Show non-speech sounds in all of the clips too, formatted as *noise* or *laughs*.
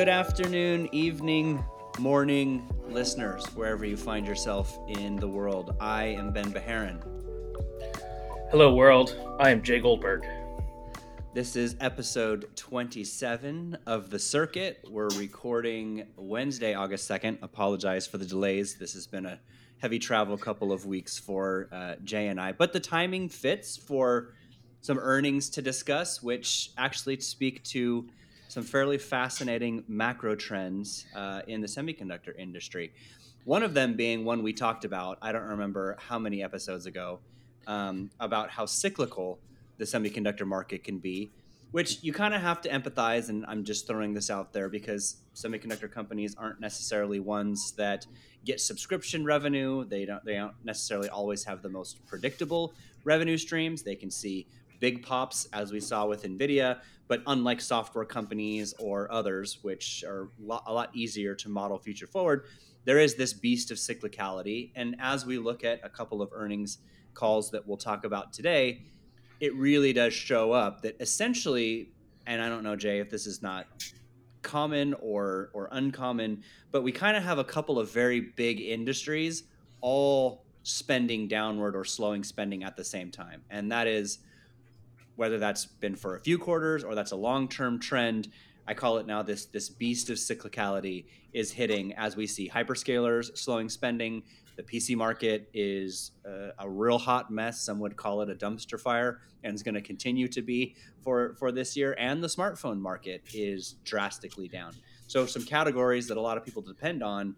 Good afternoon, evening, morning, listeners, wherever you find yourself in the world. I am Ben Bajarin. Hello, world. I am Jay Goldberg. This is episode 27 of The Circuit. We're recording Wednesday, August 2nd. Apologize for the delays. This has been a heavy travel couple of weeks for uh, Jay and I, but the timing fits for some earnings to discuss, which actually speak to some fairly fascinating macro trends uh, in the semiconductor industry. One of them being one we talked about, I don't remember how many episodes ago, um, about how cyclical the semiconductor market can be, which you kind of have to empathize. And I'm just throwing this out there because semiconductor companies aren't necessarily ones that get subscription revenue. They don't. They don't necessarily always have the most predictable revenue streams. They can see big pops, as we saw with NVIDIA, but unlike software companies or others, which are a lot easier to model future forward, there is this beast of cyclicality. And as we look at a couple of earnings calls that we'll talk about today, it really does show up that essentially, and I don't know, Jay, if this is not common or or uncommon, but we kind of have a couple of very big industries all spending downward or slowing spending at the same time. And that is whether that's been for a few quarters or that's a long-term trend. I call it now this this beast of cyclicality is hitting as we see hyperscalers slowing spending. The PC market is uh, a real hot mess. Some would call it a dumpster fire, and is going to continue to be for for this year. And the smartphone market is drastically down. So some categories that a lot of people depend on,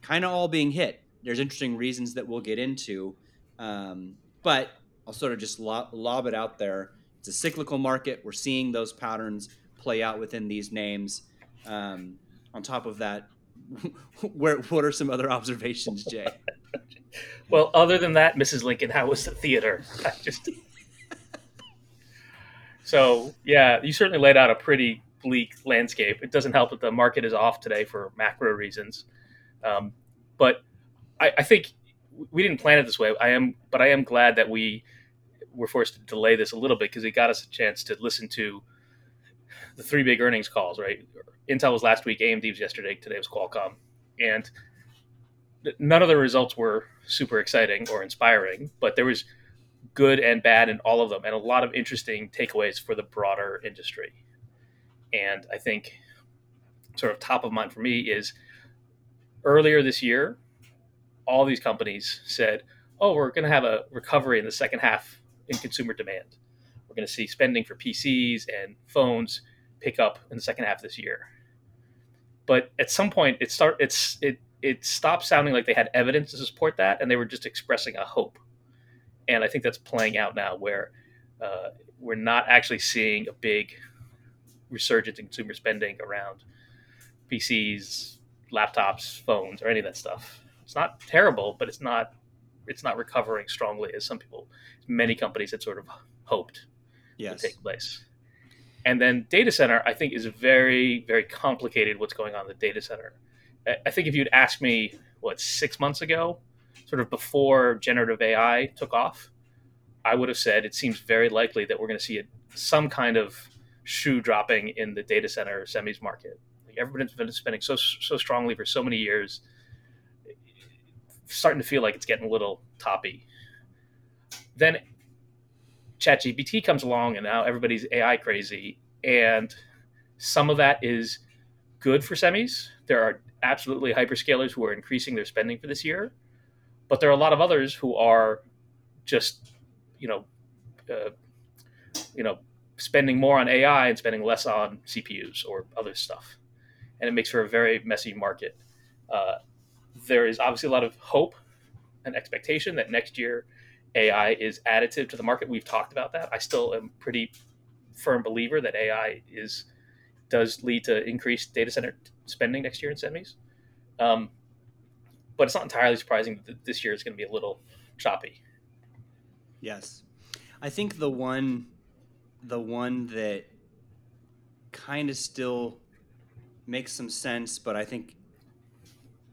kind of all being hit. There's interesting reasons that we'll get into, um, but I'll sort of just lob, lob it out there. It's a cyclical market. We're seeing those patterns play out within these names. Um, on top of that, *laughs* where what are some other observations, Jay? *laughs* well, other than that, Mrs. Lincoln, how was the theater? *laughs* I just so yeah, you certainly laid out a pretty bleak landscape. It doesn't help that the market is off today for macro reasons, um, but I, I think we didn't plan it this way. I am, but I am glad that we were forced to delay this a little bit because it got us a chance to listen to the three big earnings calls. Right, Intel was last week, AMD was yesterday, today was Qualcomm, and none of the results were super exciting or inspiring, but there was good and bad in all of them, and a lot of interesting takeaways for the broader industry. And I think, sort of top of mind for me is earlier this year, all these companies said, "Oh, we're going to have a recovery in the second half in consumer demand. We're going to see spending for PCs and phones pick up in the second half of this year." But at some point, it start it's it it stopped sounding like they had evidence to support that, and they were just expressing a hope. And I think that's playing out now, where uh, we're not actually seeing a big resurgence in consumer spending around PCs, laptops, phones, or any of that stuff. It's not terrible, but it's not it's not recovering strongly as some people, many companies had sort of hoped yes. would take place. And then data center, I think, is very, very complicated what's going on in the data center. I think if you'd asked me, what, six months ago, sort of before generative AI took off, I would have said it seems very likely that we're going to see a, some kind of shoe dropping in the data center semis market. Like everybody's been spending so so strongly for so many years, starting to feel like it's getting a little toppy. Then ChatGPT comes along, and now everybody's AI crazy, and some of that is good for semis. There are absolutely hyperscalers who are increasing their spending for this year, but there are a lot of others who are just, you know, uh, you know, spending more on AI and spending less on CPUs or other stuff, and it makes for a very messy market. Uh, there is obviously a lot of hope and expectation that next year AI is additive to the market. We've talked about that. I still am pretty firm believer that AI is does lead to increased data center spending next year in semis. Um, but it's not entirely surprising that this year is going to be a little choppy. Yes, I think the one, the one that kind of still makes some sense, but I think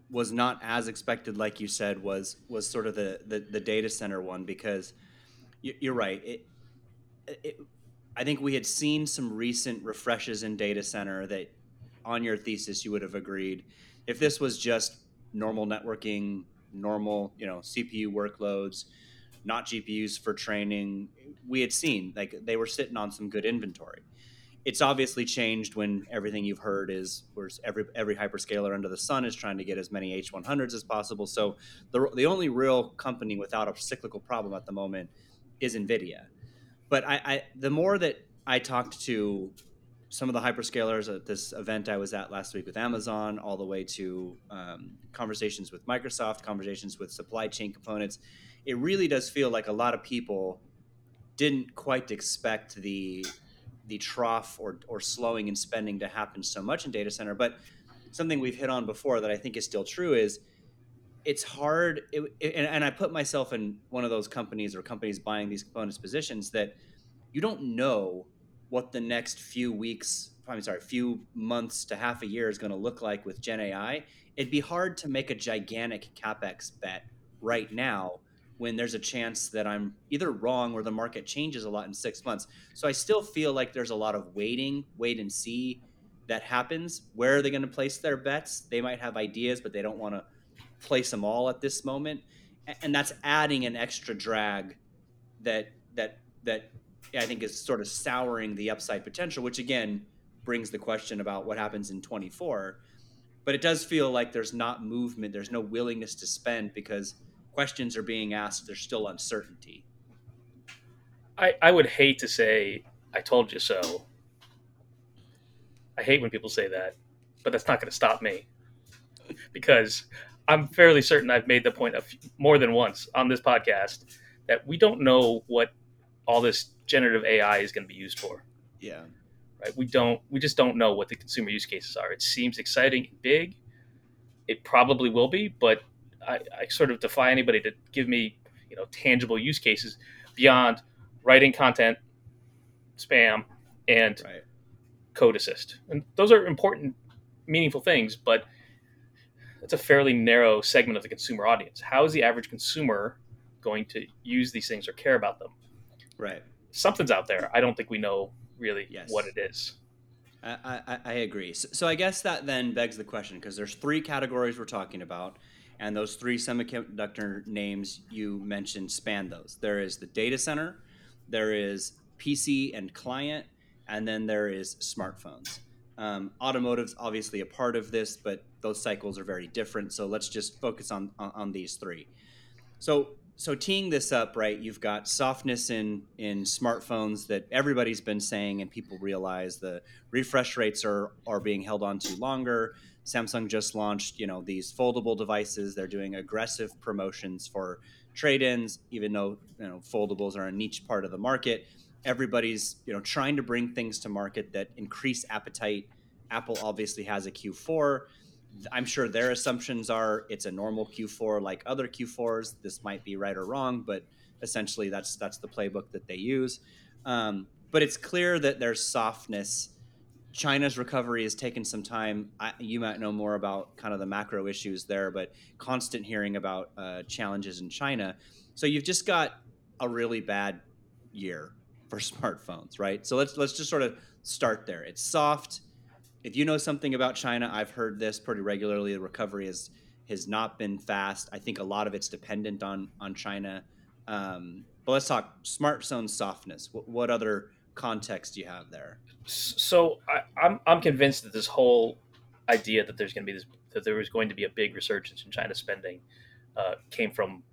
was not as expected, like you said, was was sort of the the, the data center one because you're right. It, it, I think we had seen some recent refreshes in data center that on your thesis you would have agreed if this was just normal networking, normal you know CPU workloads, not GPUs for training, we had seen like they were sitting on some good inventory it's obviously changed when everything you've heard is where every every hyperscaler under the sun is trying to get as many H100s as possible. So the the only real company without a cyclical problem at the moment is Nvidia. But I, I the more that I talked to some of the hyperscalers at this event I was at last week with Amazon, all the way to um, conversations with Microsoft, conversations with supply chain components, it really does feel like a lot of people didn't quite expect the the trough or, or slowing in spending to happen so much in data center. But something we've hit on before that I think is still true is it's hard. It, it, and, and I put myself in one of those companies or companies buying these components positions that you don't know what the next few weeks, I'm sorry, few months to half a year is going to look like with Gen AI. It'd be hard to make a gigantic capex bet right now when there's a chance that I'm either wrong or the market changes a lot in six months. So I still feel like there's a lot of waiting, wait and see that happens. Where are they going to place their bets? They might have ideas, but they don't want to place them all at this moment. And that's adding an extra drag that that that I think is sort of souring the upside potential, which again brings the question about what happens in 24. But it does feel like there's not movement, there's no willingness to spend because questions are being asked, there's still uncertainty. I, I would hate to say, I told you so. I hate when people say that, but that's not going to stop me because I'm fairly certain I've made the point of more than once on this podcast that we don't know what all this generative AI is going to be used for. Yeah. Right. We don't. We just don't know what the consumer use cases are. It seems exciting and big. It probably will be, but I, I sort of defy anybody to give me you know tangible use cases beyond writing content, spam, and right. code assist. And those are important, meaningful things, but it's a fairly narrow segment of the consumer audience. How is the average consumer going to use these things or care about them? Right. Something's out there. I don't think we know really yes. what it is. I, I, I agree. So, so I guess that then begs the question because there's three categories we're talking about. And those three semiconductor names you mentioned span those. There is the data center, there is PC and client, and then there is smartphones. Um, automotive's obviously a part of this, but those cycles are very different. So let's just focus on, on, on these three. So so teeing this up, right? You've got softness in in smartphones that everybody's been saying, and people realize the refresh rates are are being held on to longer. Samsung just launched, you know, these foldable devices. They're doing aggressive promotions for trade-ins, even though you know foldables are a niche part of the market. Everybody's you know trying to bring things to market that increase appetite. Apple obviously has a Q4. I'm sure their assumptions are it's a normal Q4 like other Q4s. This might be right or wrong, but essentially that's that's the playbook that they use. Um, but it's clear that there's softness China's recovery has taken some time. I, you might know more about kind of the macro issues there, but constant hearing about uh, challenges in China. So you've just got a really bad year for *laughs* smartphones, right? So let's let's just sort of start there. It's soft. If you know something about China, I've heard this pretty regularly. The recovery has has not been fast. I think a lot of it's dependent on on China. Um, but let's talk smartphone softness. What, what other context you have there? So I, I'm I'm convinced that this whole idea that there's going to be this that there was going to be a big resurgence in China spending uh, came from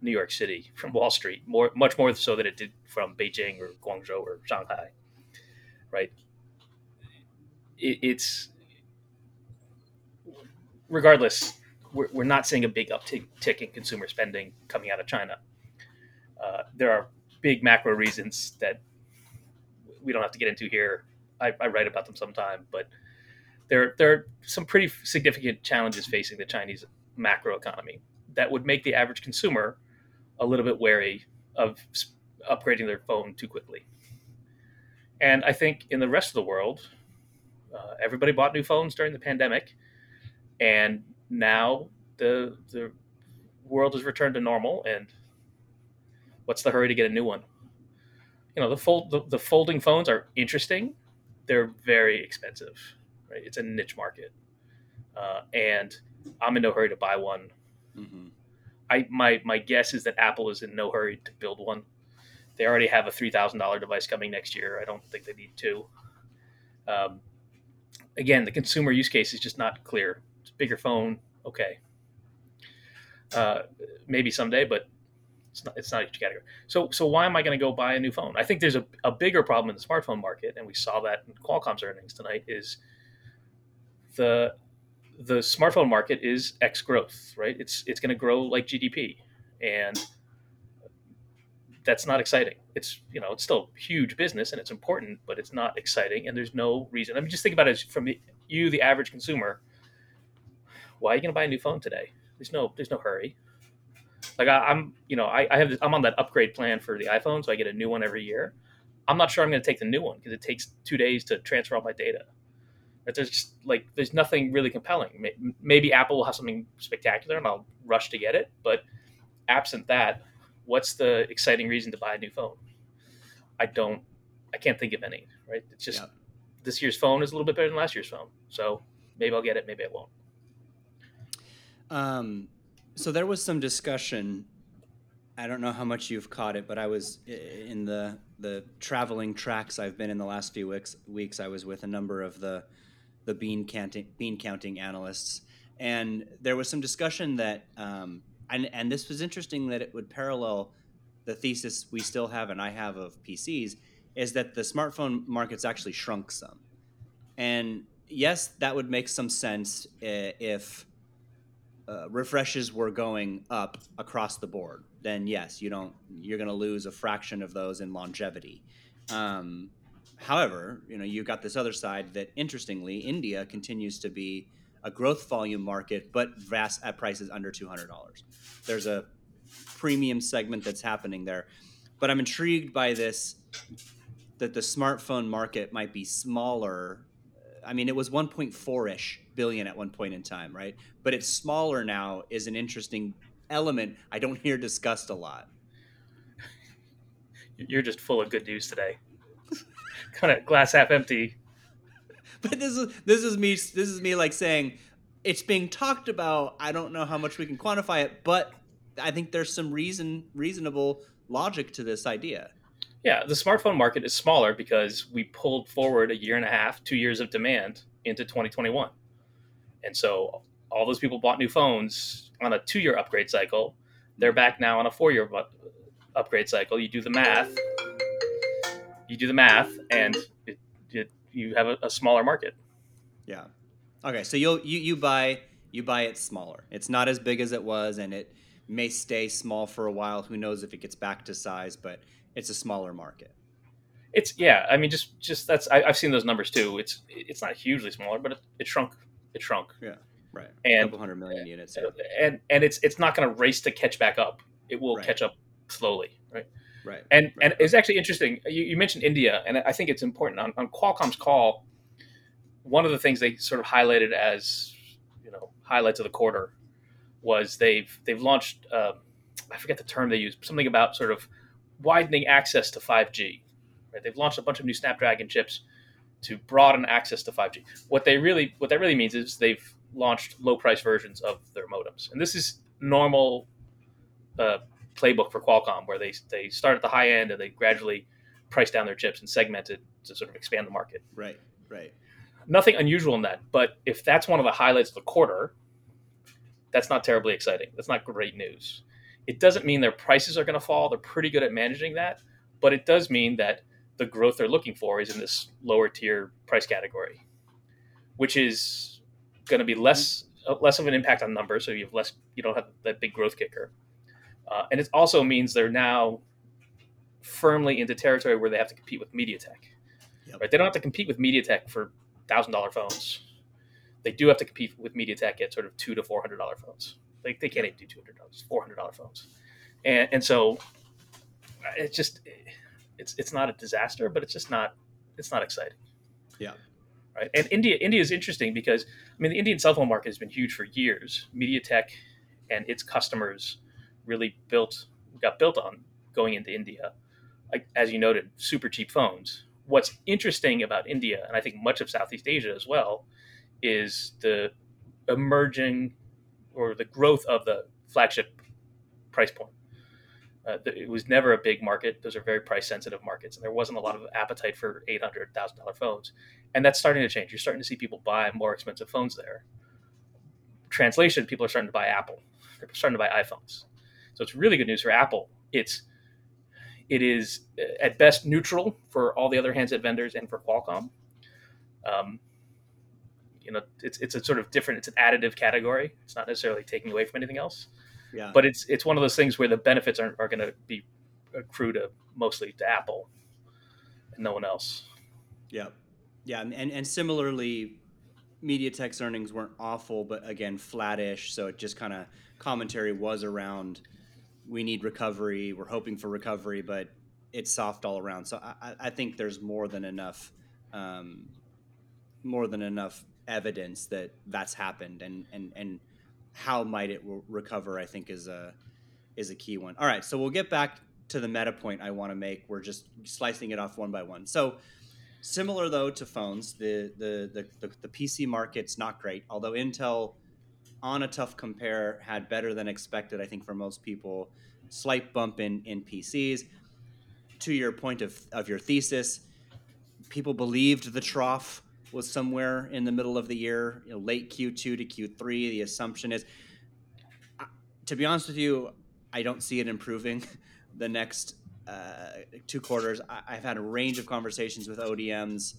New York City, *laughs* from Wall Street, more much more so than it did from Beijing or Guangzhou or Shanghai, right? It, it's regardless, we're, we're not seeing a big uptick in consumer spending coming out of China. Uh, there are big macro reasons that we don't have to get into here. I, I write about them sometime, but there there are some pretty significant challenges facing the Chinese macro economy that would make the average consumer a little bit wary of upgrading their phone too quickly. And I think in the rest of the world, uh, everybody bought new phones during the pandemic, and now the the world has returned to normal. And what's the hurry to get a new one? You know the fold the, the folding phones are interesting they're very expensive Right? It's a niche market, uh, and I'm in no hurry to buy one. Mm-hmm. I my my guess is that Apple is in no hurry to build one. They already have a three thousand dollar device coming next year. I don't think they need two. Um, again, the consumer use case is just not clear. It's a bigger phone, okay. Uh, maybe someday, but it's not. It's not a category. So, so why am I going to go buy a new phone? I think there's a, a bigger problem in the smartphone market, and we saw that in Qualcomm's earnings tonight. Is the the smartphone market is X growth, right? It's it's going to grow like GDP, and that's not exciting. It's you know it's still huge business and it's important, but it's not exciting, and there's no reason. I mean, just think about it from you, the average consumer. Why are you going to buy a new phone today? There's no there's no hurry. Like I, am you know I, I have this, I'm on that upgrade plan for the iPhone, so I get a new one every year. I'm not sure I'm going to take the new one because it takes two days to transfer all my data. But there's just, like there's nothing really compelling. Maybe Apple will have something spectacular, and I'll rush to get it. But absent that, what's the exciting reason to buy a new phone? I don't. I can't think of any. Right? It's just yeah. this year's phone is a little bit better than last year's phone. So maybe I'll get it. Maybe I won't. Um, so there was some discussion. I don't know how much you've caught it, but I was in the the traveling tracks I've been in the last few weeks. Weeks I was with a number of the the bean counting bean counting analysts, and there was some discussion that, um, and and this was interesting that it would parallel the thesis we still have and I have of PCs is that the smartphone market's actually shrunk some, and yes, that would make some sense if uh, refreshes were going up across the board. Then yes, you don't you're going to lose a fraction of those in longevity. Um, However, you know, you've got this other side that interestingly, India continues to be a growth volume market, but vast at prices under two hundred dollars. There's a premium segment that's happening there, but I'm intrigued by this that the smartphone market might be smaller. I mean, it was 1.4 ish billion at one point in time, right? But it's smaller now is an interesting element I don't hear discussed a lot. *laughs* You're just full of good news today *laughs* kind of glass half empty. But this is this is me this is me like saying it's being talked about. I don't know how much we can quantify it, but I think there's some reason reasonable logic to this idea. Yeah, the smartphone market is smaller because we pulled forward a year and a half, two years of demand into 2021. And so all those people bought new phones on a two year upgrade cycle. They're back now on a four year upgrade cycle. You do the math you do the math, and it, it, you have a, a, smaller market. Yeah. Okay, so you you you buy you buy it smaller. It's not as big as it was, and it may stay small for a while. Who knows if it gets back to size? But it's a smaller market. It's yeah. I mean, just just that's I, have seen those numbers too. It's it's not hugely smaller, but it, it shrunk. It shrunk. Yeah. Right. And a couple hundred million units. Yeah. And and it's it's not going to race to catch back up. It will right. catch up slowly. Right. Right. And right. and it's actually interesting. You, you, mentioned India, and I think it's important on, on Qualcomm's call. One of the things they sort of highlighted as you know highlights of the quarter was they've they've launched uh, I forget the term they use something about sort of widening access to 5G. Right? They've launched a bunch of new Snapdragon chips to broaden access to 5G. What they really what that really means is they've launched low price versions of their modems, and this is normal uh, playbook for Qualcomm, where they they start at the high end and they gradually price down their chips and segment it to sort of expand the market. Right, right. Nothing unusual in that, but if that's one of the highlights of the quarter, that's not terribly exciting. That's not great news. It doesn't mean their prices are going to fall. They're pretty good at managing that, but it does mean that the growth they're looking for is in this lower tier price category, which is going to be less less of an impact on numbers. So you have less, you don't have that big growth kicker uh, and it also means they're now firmly into territory where they have to compete with MediaTek. Yep. Right? They don't have to compete with MediaTek for thousand dollar phones. They do have to compete with MediaTek at sort of two to four hundred dollar phones. Like they can't even do two hundred dollars, four hundred dollar phones, and and so it's just it's it's not a disaster, but it's just not it's not exciting. Yeah. Right. And India India is interesting because I mean the Indian cell phone market has been huge for years. MediaTek and its customers really built got built on going into India. Like as you noted, super cheap phones. what's interesting about India, and I think much of Southeast Asia as well, is the emerging or the growth of the flagship price point. Uh, it was never a big market. Those are very price sensitive markets, and there wasn't a lot of appetite for eight hundred thousand dollar phones, and that's starting to change. You're starting to see people buy more expensive phones there. Translation: People are starting to buy Apple. They're starting to buy iPhones. So it's really good news for Apple. It's it is uh, at best neutral for all the other handset vendors and for Qualcomm. Um, you know, it's it's a sort of different. It's an additive category. It's not necessarily taking away from anything else. Yeah. But it's it's one of those things where the benefits aren't are going to be accrued to mostly to Apple and no one else. Yeah, yeah, and and similarly, MediaTek's earnings weren't awful, but again flattish. So it just kind of commentary was around we need recovery. We're hoping for recovery, but it's soft all around. So I, I think there's more than enough, um, more than enough evidence that that's happened, and and and how might it recover? I think is a is a key one. All right, so we'll get back to the meta point I want to make. We're just slicing it off one by one. So similar though to phones, the the the, the, the PC market's not great. Although Intel on a tough compare had better than expected, I think for most people. Slight bump in in PCs. To your point of of your thesis, people believed the trough was somewhere in the middle of the year, you know, late Q2 to Q3. The assumption is, to be honest with you, I don't see it improving *laughs* the next uh, two quarters. I, have had a range of conversations with ODMs,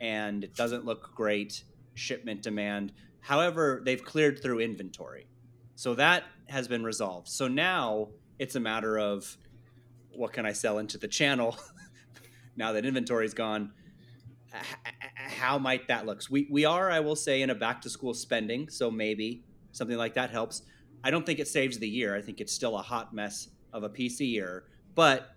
and it doesn't look great. Shipment demand. However, they've cleared through inventory, so that has been resolved. So now it's a matter of what can I sell into the channel *laughs* now that inventory is gone how might that look? So we we are, I will say, in a back to school spending, so maybe something like that helps. I don't think it saves the year. I think it's still a hot mess of a PC year, but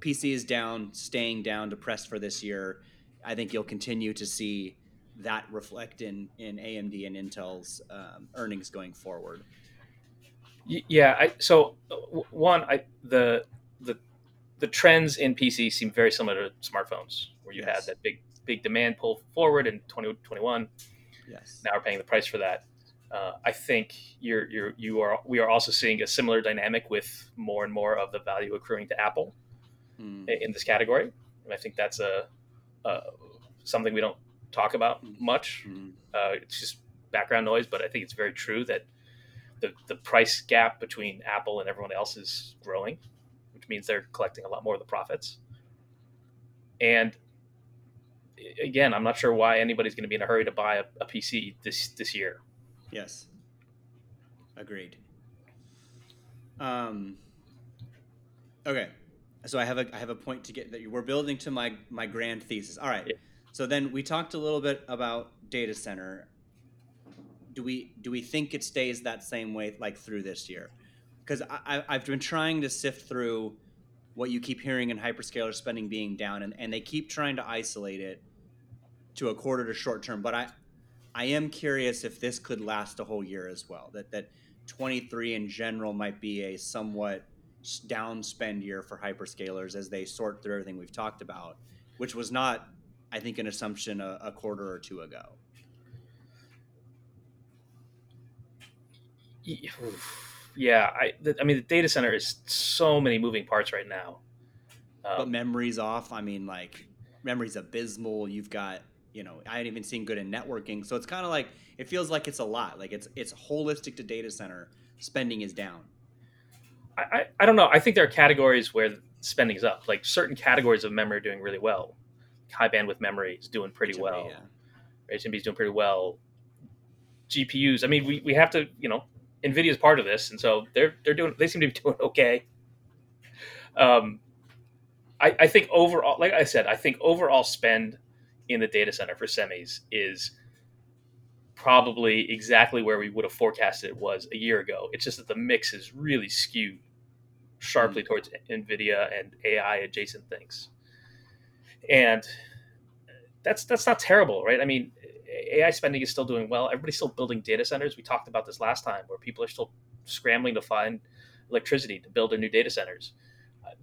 PC is down, staying down, depressed for this year. I think you'll continue to see that reflect in in AMD and Intel's um, earnings going forward. Yeah, I, so one, I the the the trends in PC seem very similar to smartphones, where you yes. had that big big demand pull forward in 2021. Yes. Now we're paying the price for that. Uh, I think you're you're you are we are also seeing a similar dynamic with more and more of the value accruing to Apple mm. in this category, and I think that's a, a something we don't talk about hmm. much. Mm. Uh, it's just background noise, but I think it's very true that the the price gap between Apple and everyone else is growing, which means they're collecting a lot more of the profits. And again, I'm not sure why anybody's going to be in a hurry to buy a, a PC this this year. Yes, agreed. Um, okay, so I have a I have a point to get that we're building to my my grand thesis. All right. Yeah. So then we talked a little bit about data center. Do we do we think it stays that same way like through this year? Because I, I've been trying to sift through what you keep hearing in hyperscaler spending being down, and, and they keep trying to isolate it to a quarter to short term. But I, I am curious if this could last a whole year as well. That that 23 in general might be a somewhat down spend year for hyperscalers as they sort through everything we've talked about, which was not, I think, an assumption a, a quarter or two ago. Yeah, I, I mean, the data center is so many moving parts right now. Um, but memory's off. I mean, like memory's abysmal. You've got you know i hadn't even seen good in networking. So it's kind of like it feels like it's a lot. Like it's it's holistic to data center spending is down. I, I, I don't know. I think there are categories where spending is up. Like certain categories of memory are doing really well. High bandwidth memory is doing pretty HBM, well. yeah. HBM is doing pretty well. Gpus i mean we, we have to you know nvidia is part of this and so they're they're doing they seem to be *laughs* doing okay. Um I, I think overall like i said i think overall spend in the data center for semis is probably exactly where we would have forecasted it was a year ago. It's just that the mix is really skewed sharply mm-hmm. towards NVIDIA and AI adjacent things. And that's that's not terrible, right? I mean, AI spending is still doing well. Everybody's still building data centers. We talked about this last time, where people are still scrambling to find electricity to build their new data centers.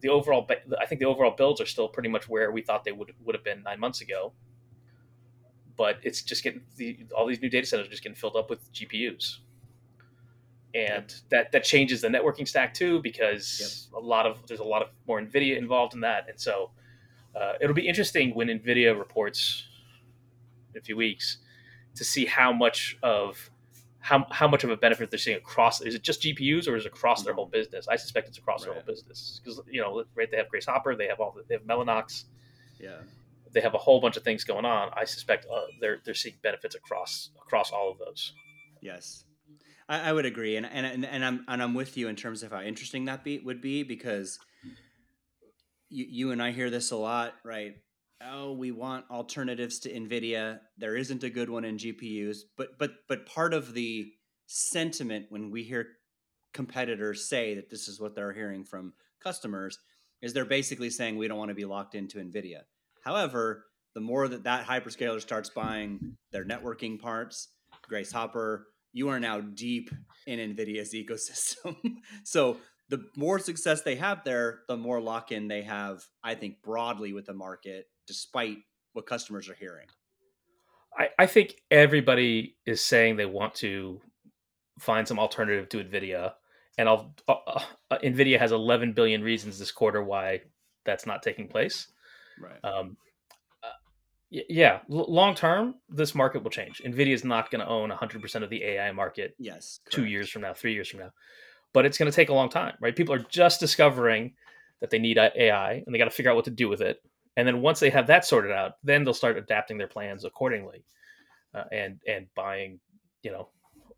the overall, I think the overall builds are still pretty much where we thought they would would have been nine months ago. But it's just getting the, all these new data centers are just getting filled up with GPUs, and that that changes the networking stack too because yep. a lot of there's a lot of more NVIDIA involved in that, and so uh, it'll be interesting when NVIDIA reports in a few weeks to see how much of how, how much of a benefit they're seeing across is it just GPUs or is it across their whole business? I suspect it's across right. their whole business because you know right they have Grace Hopper, they have all the, they have Mellanox, yeah, they have a whole bunch of things going on. I suspect uh, they're they're seeing benefits across across all of those. Yes, I, I would agree, and, and and I'm and I'm with you in terms of how interesting that be would be because you you and I hear this a lot, right? oh we want alternatives to nvidia there isn't a good one in gpus but but but part of the sentiment when we hear competitors say that this is what they're hearing from customers is they're basically saying we don't want to be locked into nvidia however the more that that hyperscaler starts buying their networking parts grace hopper you are now deep in nvidia's *laughs* ecosystem so the more success they have there, the more lock in they have, I think, broadly with the market despite what customers are hearing. I, I think everybody is saying they want to find some alternative to NVIDIA. And I'll, uh, uh, NVIDIA has 11 billion reasons this quarter why that's not taking place. Right. Um, uh, yeah, L- long term, this market will change. NVIDIA is not going to own 100% of the AI market. Yes. Correct. Two years from now, three years from now, but it's going to take a long time, right? People are just discovering that they need AI and they got to figure out what to do with it and then once they have that sorted out, then they'll start adapting their plans accordingly, uh, and and buying, you know,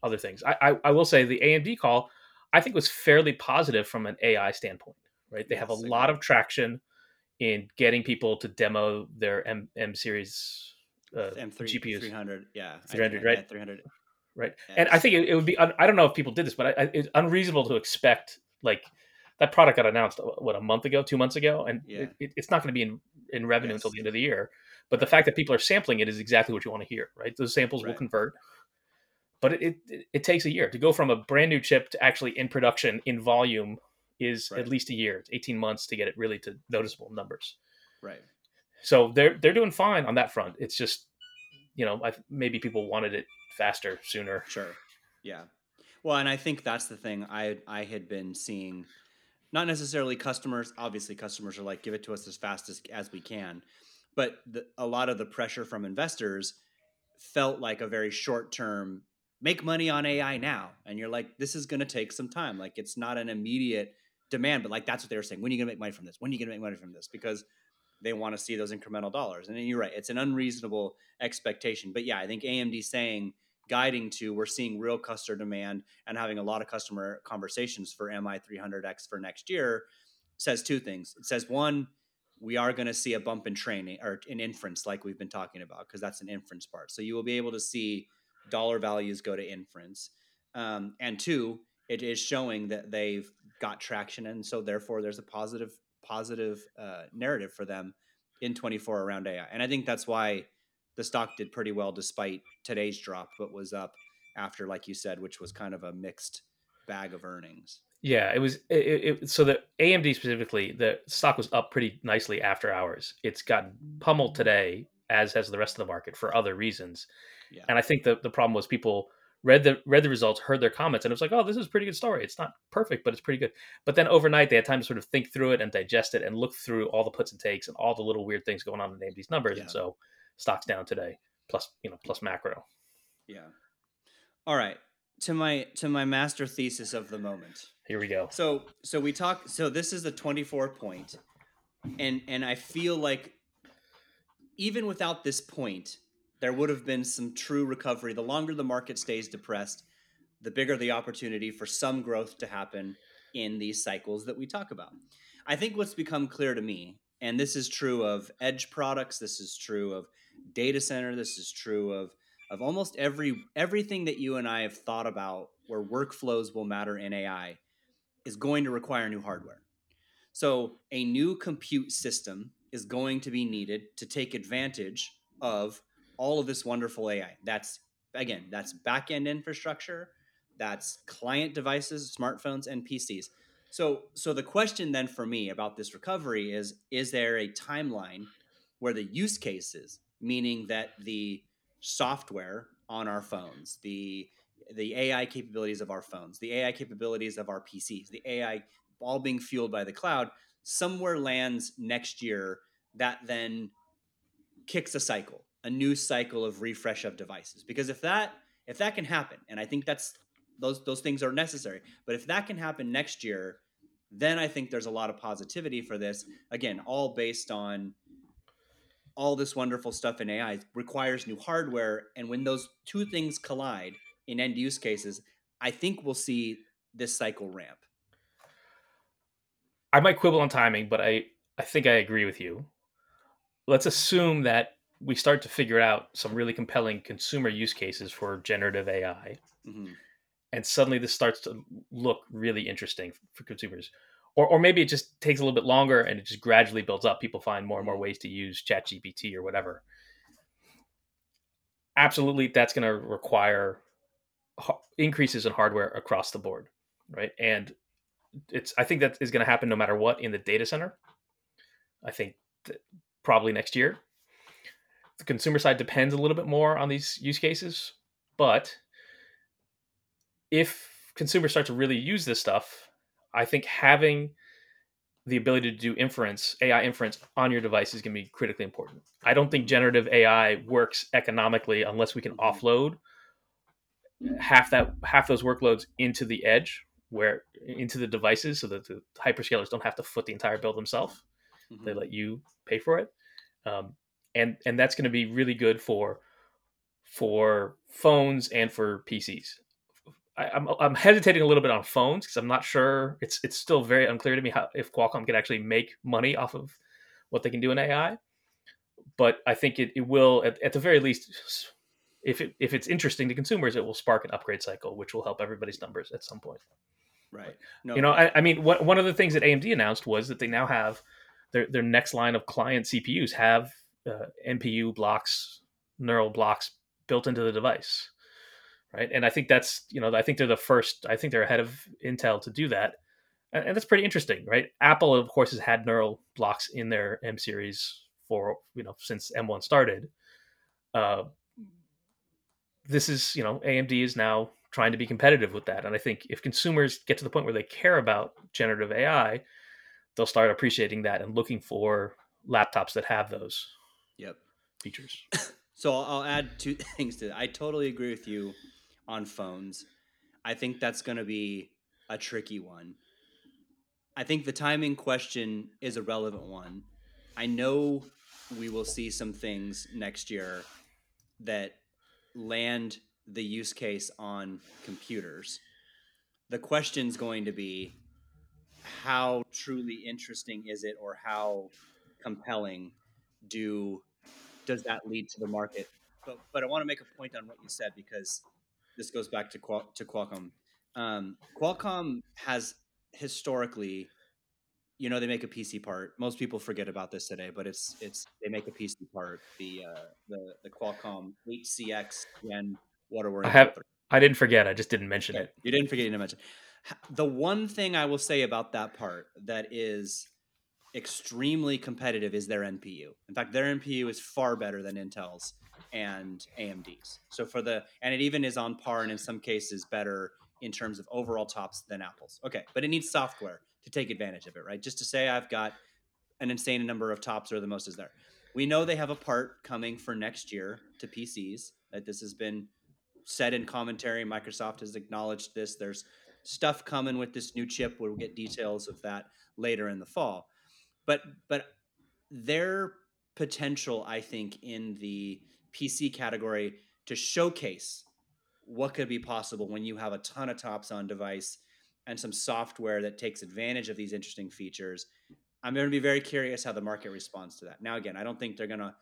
other things. I, I, I will say the AMD call, I think was fairly positive from an AI standpoint. Right, they yes, have a lot of traction in getting people to demo their M, M series uh, M3, GPUs. 300, yeah, 300, right? 300, right. And I think it, it, would be. I don't know if people did this, but I, it's unreasonable to expect like that product got announced what a month ago, two months ago, and yeah. it, it's not going to be in in revenue yes. until the end of the year. But the fact that people are sampling it is exactly what you want to hear, right? Those samples right. will convert, but it, it, it takes a year to go from a brand new chip to actually in production in volume is right. at least a year. It's eighteen months to get it really to noticeable numbers. Right. So they're they're doing fine on that front. It's just you know I, maybe people wanted it faster sooner. Sure. Yeah. Well, and I think that's the thing I I had been seeing not necessarily customers. Obviously, customers are like, give it to us as fast as, as we can. But the, a lot of the pressure from investors felt like a very short term make money on AI now. And you're like, this is going to take some time. Like, it's not an immediate demand, but like, that's what they were saying. When are you to make money from this? When are you to make money from this? Because they want to see those incremental dollars. And you're right, it's an unreasonable expectation. But yeah, I think AMD saying, guiding to we're seeing real customer demand and having a lot of customer conversations for MI300X for next year says two things. It says one, we are going to see a bump in training or in inference like we've been talking about because that's an inference part. So you will be able to see dollar values go to inference. Um, and two, it is showing that they've got traction and so therefore there's a positive positive uh, narrative for them in 24 around AI. And I think that's why the stock did pretty well despite today's drop, but was up after, like you said, which was kind of a mixed bag of earnings. Yeah, it was. It, it, so the AMD specifically, the stock was up pretty nicely after hours. It's gotten pummeled today, as has the rest of the market for other reasons. Yeah. And I think the the problem was people read the read the results, heard their comments, and it was like, oh, this is a pretty good story. It's not perfect, but it's pretty good. But then overnight, they had time to sort of think through it and digest it and look through all the puts and takes and all the little weird things going on in AMD's numbers. Yeah. And so stocks down today, plus you know plus macro. Yeah. All right. To my to my master thesis of the moment. Here we go. So so we talk. So this is the twenty four point, and and I feel like even without this point, there would have been some true recovery. The longer the market stays depressed, the bigger the opportunity for some growth to happen in these cycles that we talk about. I think what's become clear to me, and this is true of edge products, this is true of data center. This is true of of almost every everything that you and I have thought about where workflows will matter in AI is going to require new hardware. So a new compute system is going to be needed to take advantage of all of this wonderful AI. That's again, that's back-end infrastructure, that's client devices, smartphones and PCs. So, so the question then for me about this recovery is: Is there a timeline where the use cases, meaning that the software on our phones, the the AI capabilities of our phones, the AI capabilities of our PCs, the AI all being fueled by the cloud, somewhere lands next year that then kicks a cycle, a new cycle of refresh of devices. Because if that if that can happen, and I think that's those those things are necessary, but if that can happen next year, then I think there's a lot of positivity for this. Again, all based on all this wonderful stuff in AI requires new hardware, and when those two things collide in end use cases, I think we'll see this cycle ramp. I might quibble on timing, but I I think I agree with you. Let's assume that we start to figure out some really compelling consumer use cases for generative AI. Mm-hmm. And suddenly this starts to look really interesting for consumers. Or, or maybe it just takes a little bit longer and it just gradually builds up. People find more and more mm-hmm. ways to use ChatGPT or whatever. Absolutely, that's going to require increases in hardware across the board, right? And it's I think that is going to happen no matter what in the data center. I think probably next year. The consumer side depends a little bit more on these use cases, but if consumers start to really use this stuff, I think having the ability to do inference, AI inference on your device is going to be critically important. I don't think generative AI works economically unless we can mm-hmm. offload half that half those workloads into the edge where into the devices so that the hyperscalers don't have to foot the entire bill themselves mm-hmm. they let you pay for it um, and and that's going to be really good for for phones and for pcs I, am I'm, I'm hesitating a little bit on phones because i'm not sure it's it's still very unclear to me how if qualcomm can actually make money off of what they can do in ai but i think it, it will at, at the very least if it, if it's interesting to consumers, it will spark an upgrade cycle, which will help everybody's numbers at some point. Right. No, you know, I, I mean, what, one of the things that AMD announced was that they now have their their next line of client CPUs have uh, NPU blocks, neural blocks built into the device, right? And I think that's you know I think they're the first. I think they're ahead of Intel to do that, and, and that's pretty interesting, right? Apple, of course, has had neural blocks in their M series for you know since M1 started. Uh, this is you know AMD is now trying to be competitive with that, and I think if consumers get to the point where they care about generative AI, they'll start appreciating that and looking for laptops that have those yep features. *laughs* so I'll add two *laughs* things to that. I totally agree with you on phones. I think that's going to be a tricky one. I think the timing question is a relevant one. I know we will see some things next year that land the use case on computers. The question's going to be how truly interesting is it or how compelling do does that lead to the market? But but I want to make a point on what you said because this goes back to Qual- to Qualcomm. Um, Qualcomm has historically you know they make a PC part. Most people forget about this today, but it's it's they make a PC part. The uh, the the Qualcomm 8cx Gen whatever. I have. I didn't forget. I just didn't mention okay. it. You didn't forget to mention. The one thing I will say about that part that is extremely competitive is their NPU. In fact, their NPU is far better than Intel's and AMD's. So for the and it even is on par and in some cases better in terms of overall tops than Apple's. Okay, but it needs software to take advantage of it, right? Just to say I've got an insane number of tops or the most is there. We know they have a part coming for next year to PCs. That this has been said in commentary. Microsoft has acknowledged this. There's stuff coming with this new chip. We'll get details of that later in the fall. But but their potential, I think, in the PC category to showcase what could be possible when you have a ton of tops on device and some software that takes advantage of these interesting features. I'm going to be very curious how the market responds to that. Now, again, I don't think they're going to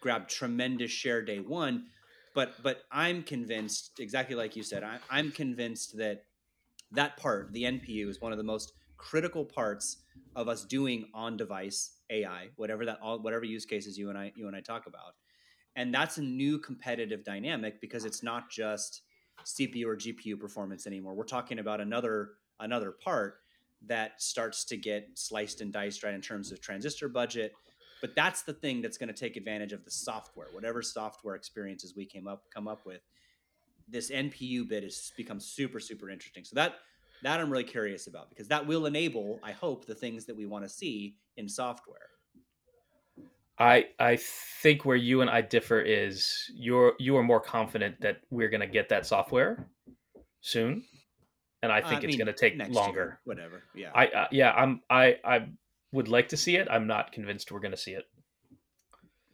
grab tremendous share day one, but but I'm convinced, exactly like you said, I, I'm convinced that that part, the NPU, is one of the most critical parts of us doing on-device AI, whatever that, all, whatever use cases you and I you and I talk about, and that's a new competitive dynamic because it's not just CPU or GPU performance anymore. We're talking about another another part that starts to get sliced and diced right in terms of transistor budget. But that's the thing that's going to take advantage of the software, whatever software experiences we came up come up with. This NPU bit has become super super interesting. So that that I'm really curious about because that will enable, I hope, the things that we want to see in software. I I think where you and I differ is you're you are more confident that we're going to get that software soon, and I think I it's going to take longer. Year, whatever. Yeah. I uh, yeah I'm I I would like to see it. I'm not convinced we're going to see it.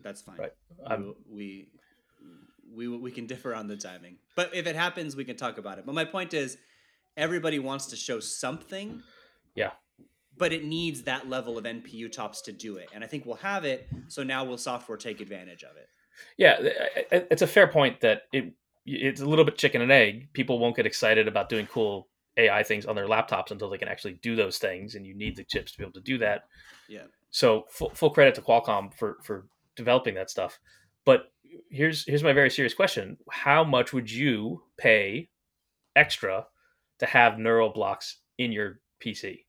That's fine. Right. Um, we we we can differ on the timing, but if it happens, we can talk about it. But my point is, everybody wants to show something. Yeah but it needs that level of NPU tops to do it. And I think we'll have it. So now will software take advantage of it? Yeah, it's a fair point that it it's a little bit chicken and egg. People won't get excited about doing cool AI things on their laptops until they can actually do those things, and you need the chips to be able to do that. Yeah. So full, full credit to Qualcomm for for developing that stuff. But here's here's my very serious question: How much would you pay extra to have neural blocks in your PC?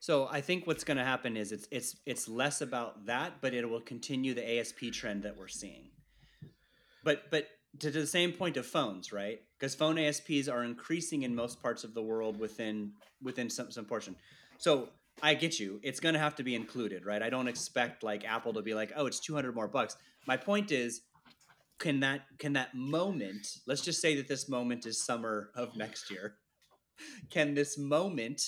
So I think what's going to happen is it's it's it's less about that, but it will continue the ASP trend that we're seeing. But but to the same point of phones, right? Because phone ASPs are increasing in most parts of the world within within some some portion. So I get you. It's going to have to be included, right? I don't expect like Apple to be like, "Oh, it's 200 more bucks." My point is can that can that moment, let's just say that this moment is summer of next year. Can this moment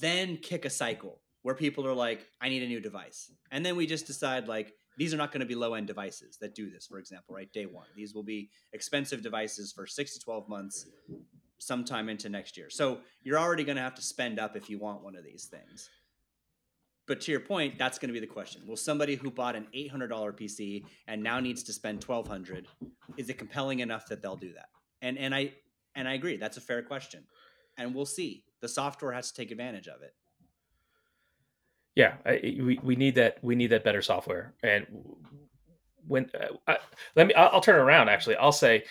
then kick a cycle where people are like, I need a new device. And then we just decide like these are not going to be low end devices that do this, for example, right? Day one. These will be expensive devices for six to 12 months, sometime into next year. So you're already going to have to spend up if you want one of these things. But to your point, that's going to be the question. Will somebody who bought an $800 PC and now needs to spend 1200 is it compelling enough that they'll do that? And and I and I agree, that's a fair question. And we'll see the software has to take advantage of it yeah I, we, we need that we need that better software and when uh, I, let me I'll, I'll turn it around actually i'll say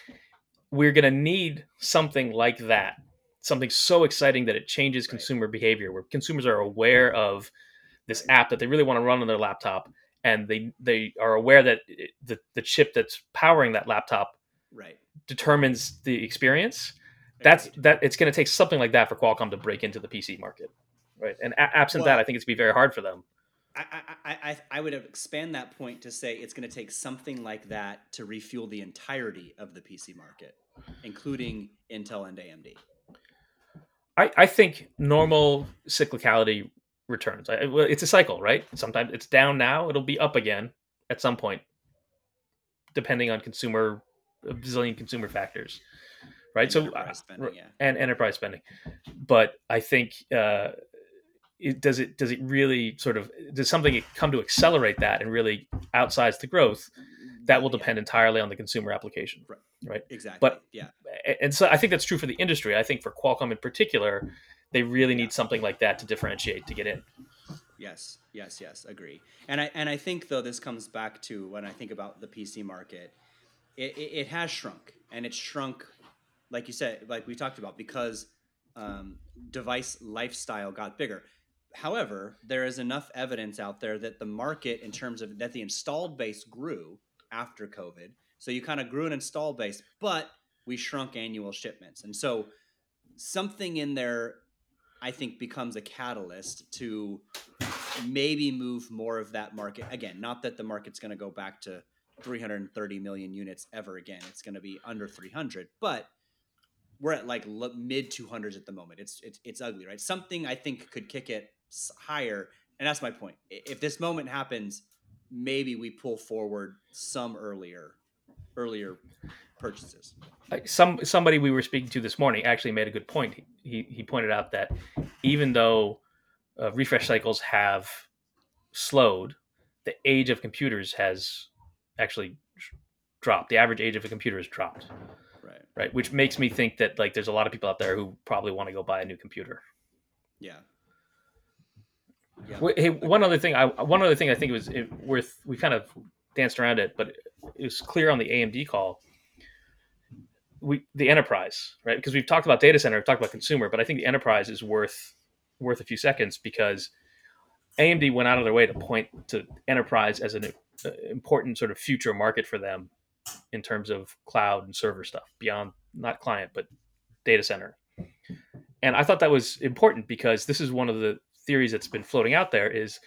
we're going to need something like that something so exciting that it changes right. consumer behavior where consumers are aware of this app that they really want to run on their laptop and they they are aware that it, the, the chip that's powering that laptop right determines the experience that's that it's going to take something like that for Qualcomm to break into the PC market, right? And a- absent well, that, I think it's going to be very hard for them. I, I, I, I would expand that point to say it's going to take something like that to refuel the entirety of the PC market, including Intel and AMD. I, I think normal cyclicality returns. I, it's a cycle, right? Sometimes it's down now, it'll be up again at some point, depending on consumer, a bazillion consumer factors right? so uh, spending, yeah. and enterprise spending. But I think uh, it does it does it really sort of does something come to accelerate that and really outsize the growth? That will depend yeah. entirely on the consumer application, right? right? Exactly. But yeah, and so I think that's true for the industry. I think for Qualcomm in particular, they really need something like that to differentiate to get in. Yes, yes, yes, agree. And I and I think though this comes back to when I think about the PC market, it, it, it has shrunk and it's shrunk like you said, like we talked about, because um, device lifestyle got bigger. However, there is enough evidence out there that the market, in terms of that the installed base grew after COVID. So you kind of grew an installed base, but we shrunk annual shipments. And so something in there, I think, becomes a catalyst to maybe move more of that market. Again, not that the market's going to go back to 330 million units ever again. It's going to be under 300, but we're at like mid 200s at the moment. It's it's it's ugly, right? Something I think could kick it higher, and that's my point. If this moment happens, maybe we pull forward some earlier earlier purchases. Some somebody we were speaking to this morning actually made a good point. He he pointed out that even though uh, refresh cycles have slowed, the age of computers has actually dropped. The average age of a computer has dropped right? Which makes me think that like there's a lot of people out there who probably want to go buy a new computer. Yeah. yeah. Hey, one other thing. I one other thing I think it was worth. We kind of danced around it, but it was clear on the AMD call. We the enterprise, right? Because we've talked about data center, we've talked about consumer, but I think the enterprise is worth worth a few seconds because AMD went out of their way to point to enterprise as an uh, important sort of future market for them in terms of cloud and server stuff beyond not client but data center. And I thought that was important because this is one of the theories that's been floating out there is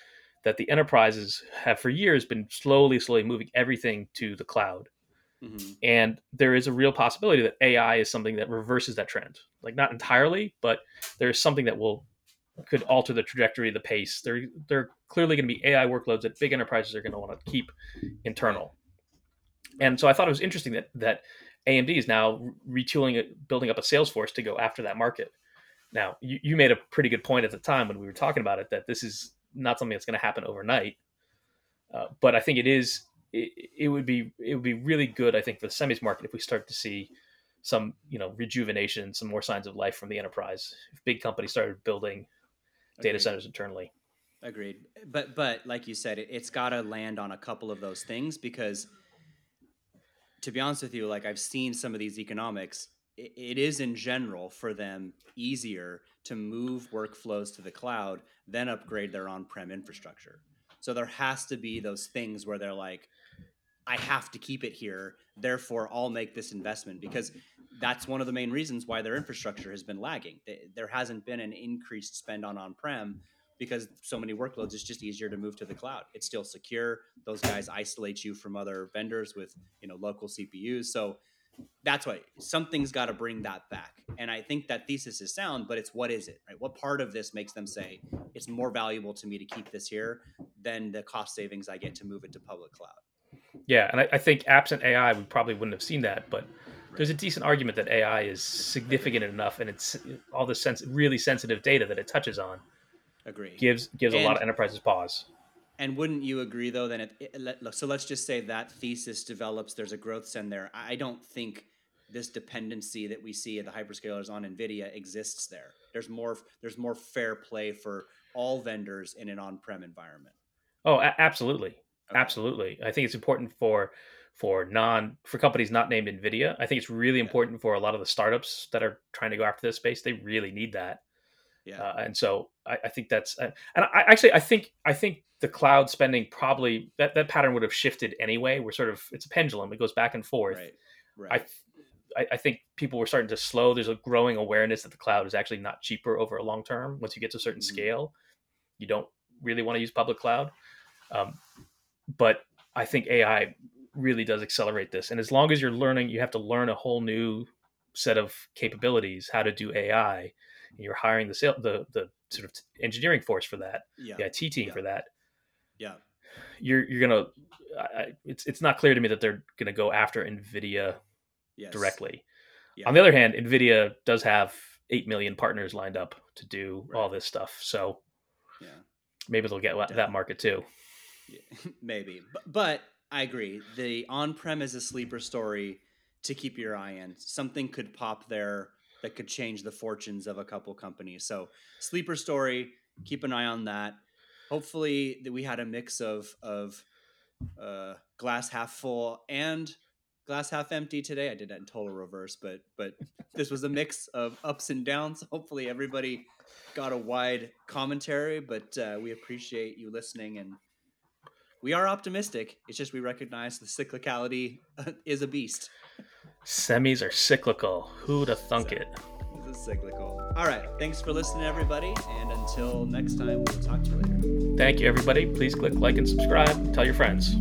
that the enterprises have for years been slowly, slowly moving everything to the cloud. Mm-hmm. And there is a real possibility that AI is something that reverses that trend. Like not entirely, but there's something that will could alter the trajectory, the pace. There, there are clearly going to be AI workloads that big enterprises are going to want to keep internal. And so I thought it was interesting that that AMD is now retooling it, building up a sales force to go after that market. Now, you, you made a pretty good point at the time when we were talking about it that this is not something that's going to happen overnight. Uh, but I think it is. It, it, would be it would be really good. I think for the semis market if we start to see some you know rejuvenation, some more signs of life from the enterprise. If big companies started building Agreed. data centers internally. Agreed. But but like you said, it, it's got to land on a couple of those things because to be honest with you, like I've seen some of these economics, it, it is in general for them easier to move workflows to the cloud then upgrade their on-prem infrastructure. So there has to be those things where they're like, I have to keep it here, therefore I'll make this investment because that's one of the main reasons why their infrastructure has been lagging. There hasn't been an increased spend on on-prem because so many workloads it's just easier to move to the cloud it's still secure those guys isolate you from other vendors with you know local cpus so that's why something's got to bring that back and i think that thesis is sound but it's what is it right what part of this makes them say it's more valuable to me to keep this here than the cost savings i get to move it to public cloud yeah and i, I think absent ai we probably wouldn't have seen that but there's a decent argument that ai is significant enough and it's all the sense really sensitive data that it touches on Agree. Gives gives and, a lot of enterprises pause. And wouldn't you agree though? Then it, it, so let's just say that thesis develops. There's a growth send there. I don't think this dependency that we see at the hyperscalers on Nvidia exists there. There's more. There's more fair play for all vendors in an on-prem environment. Oh, a- absolutely, okay. absolutely. I think it's important for for non for companies not named Nvidia. I think it's really yeah. important for a lot of the startups that are trying to go after this space. They really need that. Yeah. Uh, and so I, I, think that's uh, and I actually I think I think the cloud spending probably that, that pattern would have shifted anyway. We're sort of it's a pendulum; it goes back and forth. Right. Right. I, I think people were starting to slow. There's a growing awareness that the cloud is actually not cheaper over a long term. Once you get to a certain mm-hmm. scale, you don't really want to use public cloud. Um, but I think AI really does accelerate this. And as long as you're learning, you have to learn a whole new set of capabilities, how to do AI and you're hiring the sale, the the sort of engineering force for that, yeah. the IT team yeah. for that. Yeah, you're you're gonna. I, it's it's not clear to me that they're gonna go after Nvidia yes. directly. Yeah. On the other hand, Nvidia does have eight million partners lined up to do right. all this stuff, so yeah, maybe they'll get Definitely. that market too. *laughs* Maybe, but, but I agree. The on-prem is a sleeper story to keep your eye on. Something could pop there that could change the fortunes of a couple companies. So sleeper story, keep an eye on that. Hopefully that we had a mix of of uh, glass half full and glass half empty today. I did that in total reverse, but but *laughs* this was a mix of ups and downs. Hopefully everybody got a wide commentary, but uh, we appreciate you listening and we are optimistic. It's just we recognize the cyclicality *laughs* is a beast. Semis are cyclical. Who'd have thunk so, it? This is cyclical. All right. Thanks for listening, everybody. And until next time, we'll talk to you later. Thank you, everybody. Please click like and subscribe. Tell your friends.